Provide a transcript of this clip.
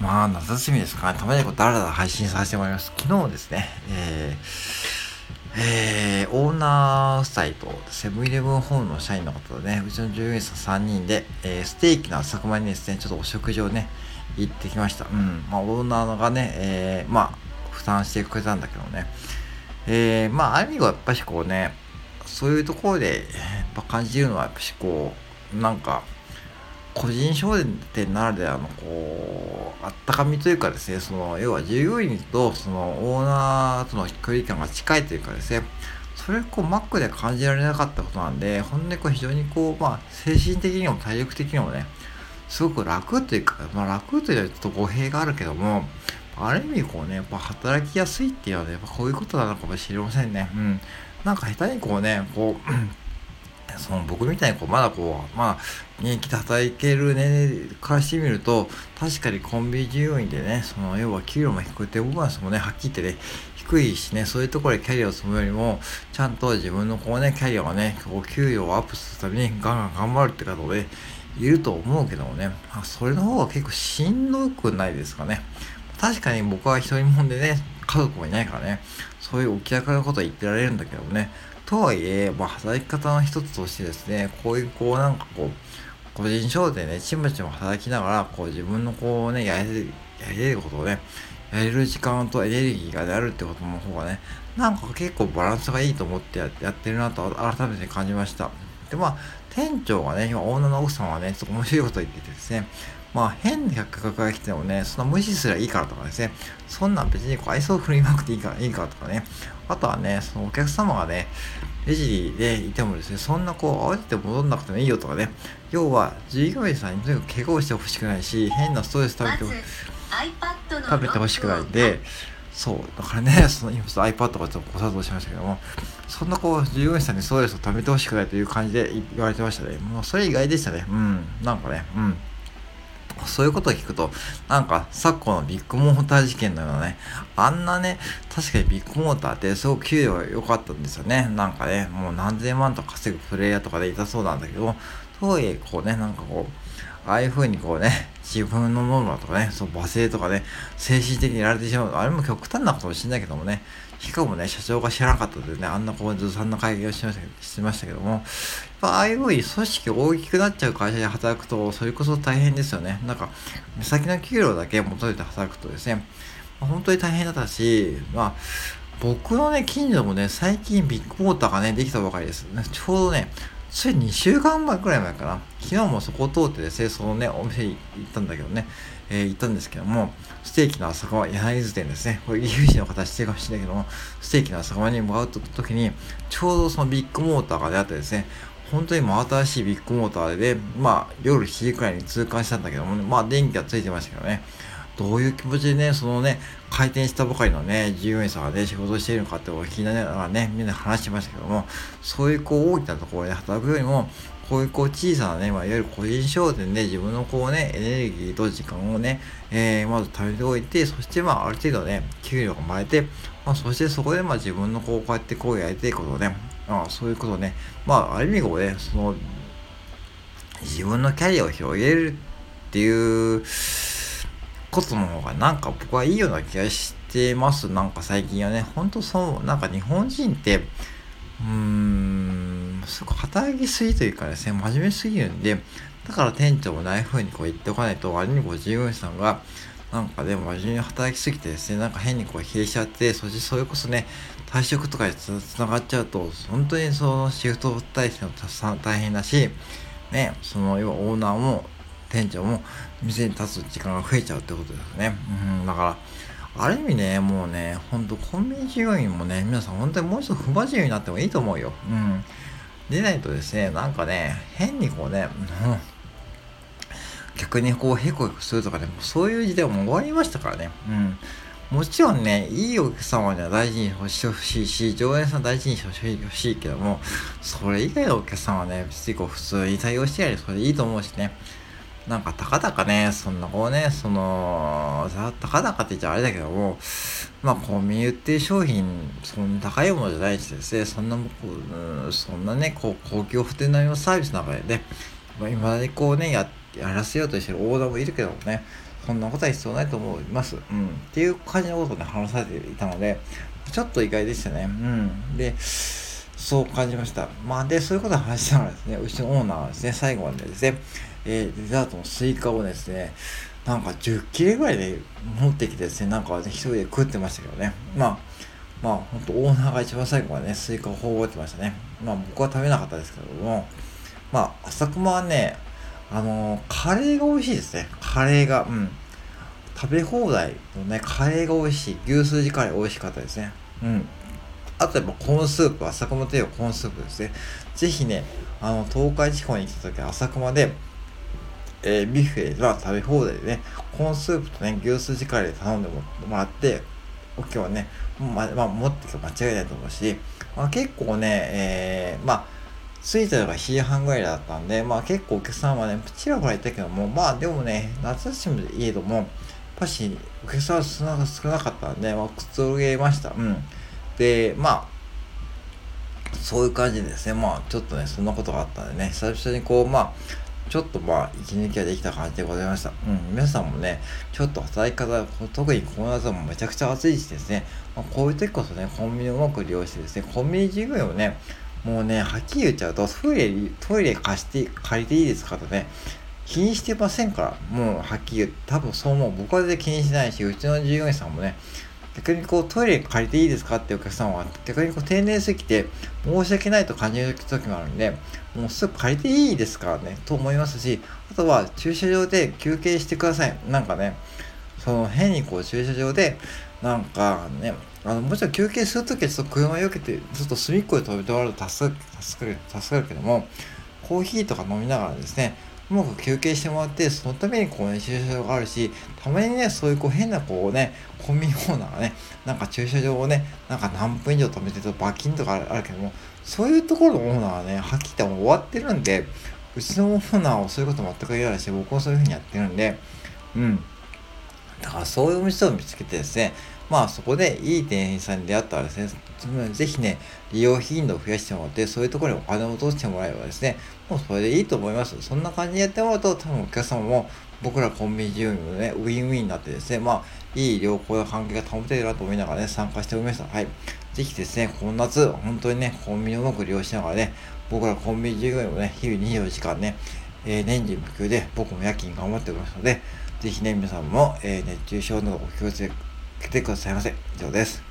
まあ、夏休みですかね。たまにこう、だらだら配信させてもらいます。昨日ですね、えー、えー、オーナー夫妻とセブンイレブンホームの社員の方とね、うちの従業員さん3人で、えー、ステーキの朝熊にですね、ちょっとお食事をね、行ってきました。うん。まあ、オーナーがね、えー、まあ、負担してくれたんだけどね。えー、まあ、ある意味はやっぱしこうね、そういうところで、やっぱ感じるのは、やっぱしこう、なんか、個人商店ならではのこうあったかみというかですねその要は従業員とそのオーナーとの距離感が近いというかですねそれこう Mac で感じられなかったことなんで本当にこう非常にこうまあ精神的にも体力的にもねすごく楽というか、まあ、楽というのはちょっと語弊があるけどもある意味こうねやっぱ働きやすいっていうのは、ね、やっぱこういうことなのかもしれませんね。うん。なんか下手にこうねこうその僕みたいにこうまだこう、まあ、現役で働いてるね、からしてみると、確かにコンビニ従業員でね、その要は給料も低くて、ボーナスもね、はっきり言ってね、低いしね、そういうところでキャリアを積むよりも、ちゃんと自分のこうね、キャリアをね、こう給与をアップするためにガンガン頑張るって方で、いると思うけどもね、それの方が結構しんどくないですかね。確かに僕は一人もんでね、家族もいないからね、そういうお気楽なことは言ってられるんだけどもね、とはいえ、まあ、働き方の一つとしてですね、こういう、こう、なんかこう、個人商店でね、ちまちま働きながら、こう、自分のこうね、やれる、やれることをね、やれる時間とエネルギーがあるってことの方がね、なんか結構バランスがいいと思ってやってるなと改めて感じました。で、まあ、店長がね、今、オーナーの奥さんはね、ちょっと面白いこと言っててですね、まあ、変な客が来てもね、そんな無視すりゃいいからとかですね、そんなん別にこう愛想を振りまくっていいから、いいからとかね、あとはね、そのお客様がね、レジでいてもですね、そんなこう、慌てて戻んなくてもいいよとかね、要は、従業員さんにとにかく怪我をしてほしくないし、変なストレス食べて食べてほしくないんで、そう、だからね、その今ちょっと iPad とかちょっとご作動しましたけども、そんなこう、従業員さんにストレスを食べてほしくないという感じで言われてましたね。もうそれ意外でしたね。うん、なんかね、うん。そういうことを聞くと、なんか昨今のビッグモーター事件のようなね、あんなね、確かにビッグモーターってすごく給料が良かったんですよね。なんかね、もう何千万とか稼ぐプレイヤーとかでいたそうなんだけど、とはいえ、こうね、なんかこう、ああいう風にこうね、自分のノルマとかね、そう、罵声とかね、精神的にやられてしまう。あれも極端なこともしれないけどもね、しかもね、社長が知らなかったでね、あんなこう、ずさんな会議をしましたしてましたけども、ああいうふうに組織大きくなっちゃう会社で働くと、それこそ大変ですよね。なんか、目先の給料だけ求めて働くとですね、まあ、本当に大変だったし、まあ、僕のね、近所もね、最近ビッグモーターがね、できたばかりです。ちょうどね、それ2週間前くらい前かな。昨日もそこを通ってですね、そのね、お店行ったんだけどね、えー、行ったんですけども、ステーキの朝川柳津店ですね。これ、岐阜市の方知ってるかもしれないけども、ステーキの朝川に向かうときに、ちょうどそのビッグモーターが出会ってですね、本当に真新しいビッグモーターで、まあ、夜7時くらいに通過したんだけども、ね、まあ、電気がついてましたけどね、どういう気持ちでね、そのね、開店したばかりのね、従業員さんがね、仕事しているのかってお聞きながらね、みんな話してましたけども、そういうこう、大きなところで働くよりも、こういうこう小さなね、まあ、いわゆる個人商店で自分のこうね、エネルギーと時間をね、えー、まず貯めておいて、そしてまあ、ある程度ね、給料がもらえて、まあ、そしてそこでまあ自分のこう、こうやってこうやりたいことをね、あそういうことね、まあ、ある意味こうね、その、自分のキャリアを広げるっていうことの方がなんか僕はいいような気がしてます。なんか最近はね、ほんとそう、なんか日本人って、うーん、すごく働きすぎというかですね、真面目すぎるんで、だから店長もああいう風にこう言っておかないと、あれにご従業員さんが、なんかでも真面目に働きすぎてですね、なんか変にこう冷えちゃって、そしてそれこそね、退職とかでつながっちゃうと、本当にそのシフト体制も大変だし、ね、その要はオーナーも店長も店に立つ時間が増えちゃうってことですね。うん、だから、ある意味ね、もうね、ほんとコンビニ従業員もね、皆さん本当にもう一度不真面目になってもいいと思うよ。うん。でないとですね、なんかね、変にこうね、うん、逆にこうヘコヘコするとかね、もうそういう時代も終わりましたからね。うん。もちろんね、いいお客様には大事にしてほしいし、常連さん大事にしてほしいけども、それ以外のお客様はね、別にこう普通に対応してやりそれでいいと思うしね。なんかたかだかね、そんなこうね、その、たかだかって言っちゃあれだけども、まあコンビニ売ってる商品、そんな高いものじゃないしですね、そんな、うん、そんなね、こう、公共不定並みのサービスの中でね、まあ、今までこうね、や、やらせようとしてるオーダーもいるけどもね、そんなことは必要ないと思います。うん。っていう感じのことをね、話されていたので、ちょっと意外でしたね。うん。で、そう感じました。まあ、で、そういうことを話しながらですね、うちのオーナーはですね、最後までですね、えー、デザートのスイカをですね、なんか10切れぐらいで持ってきてですね、なんか、ね、一人で食ってましたけどね。まあ、まあ、ほんとオーナーが一番最後までね、スイカを頬張ってましたね。まあ、僕は食べなかったですけども、まあ、朝熊はね、あのー、カレーが美味しいですね。カレーが、うん。食べ放題のね、カレーが美味しい。牛すじカレー美味しかったですね。うん。あとやっぱコーンスープ、朝熊といえばコーンスープですね。ぜひね、あの、東海地方に来た時は朝熊で、えー、ビュッフェは食べ放題でね、コーンスープとね、牛すじカレー頼んでもらって、今日はね、ままあ、持ってきて間違いないと思うし、まあ、結構ね、えー、まあ、着いたのが7時半ぐらいだったんで、まあ結構お客さんはね、ちらほらいたけども、まあでもね、夏休みでいえども、やっぱしお客さんは少なかったんで、まあくつろげました。うん。で、まあ、そういう感じでですね、まあちょっとね、そんなことがあったんでね、久々にこう、まあ、ちょっとまあ、息抜きができた感じでございました。うん、皆さんもね、ちょっと働き方、特にこの夏はもめちゃくちゃ暑いしですね、まあ、こういう時こそね、コンビニをうまく利用してですね、コンビニ授業をね、もうね、はっきり言っちゃうと、トイレ、トイレ貸して、借りていいですかとね、気にしてませんから、もうはっきり言って、多分そう思う。僕は全然気にしないし、うちの従業員さんもね、逆にこうトイレ借りていいですかってお客さんは逆にこう丁寧すぎて申し訳ないと感じる時もあるんでもうすぐ借りていいですからねと思いますしあとは駐車場で休憩してください。なんかねその変にこう駐車場でなんかねあのもちろん休憩するときはちょっと車よけてちょっと隅っこで止めてもらうと助かる助かる助かるけどもコーヒーとか飲みながらですねうまく休憩してもらって、そのためにこうね、駐車場があるし、たまにね、そういうこう変なこうね、コンビニオーナーがね、なんか駐車場をね、なんか何分以上止めてると罰金とかあるけども、そういうところのオーナーはね、はっきり言っても終わってるんで、うちのオーナーはそういうこと全く嫌だし、僕もそういうふうにやってるんで、うん。だからそういうお店を見つけてですね、まあそこでいい店員さんに出会ったらですね、ぜひね、利用頻度を増やしてもらって、そういうところにお金を落としてもらえばですね、もうそれでいいと思います。そんな感じでやってもらうと、多分お客様も僕らコンビニ住民のね、ウィンウィンになってですね、まあ、いい良好な関係が保てるなと思いながらね、参加しておりました。はい。ぜひですね、この夏、本当にね、コンビニをうまく利用しながらね、僕らコンビニ従業員もね、日々24時間ね、えー、年中無休で僕も夜勤頑張っておりますので、ぜひね、皆さんも、えー、熱中症などお気をつけ来てくださいませ。以上です。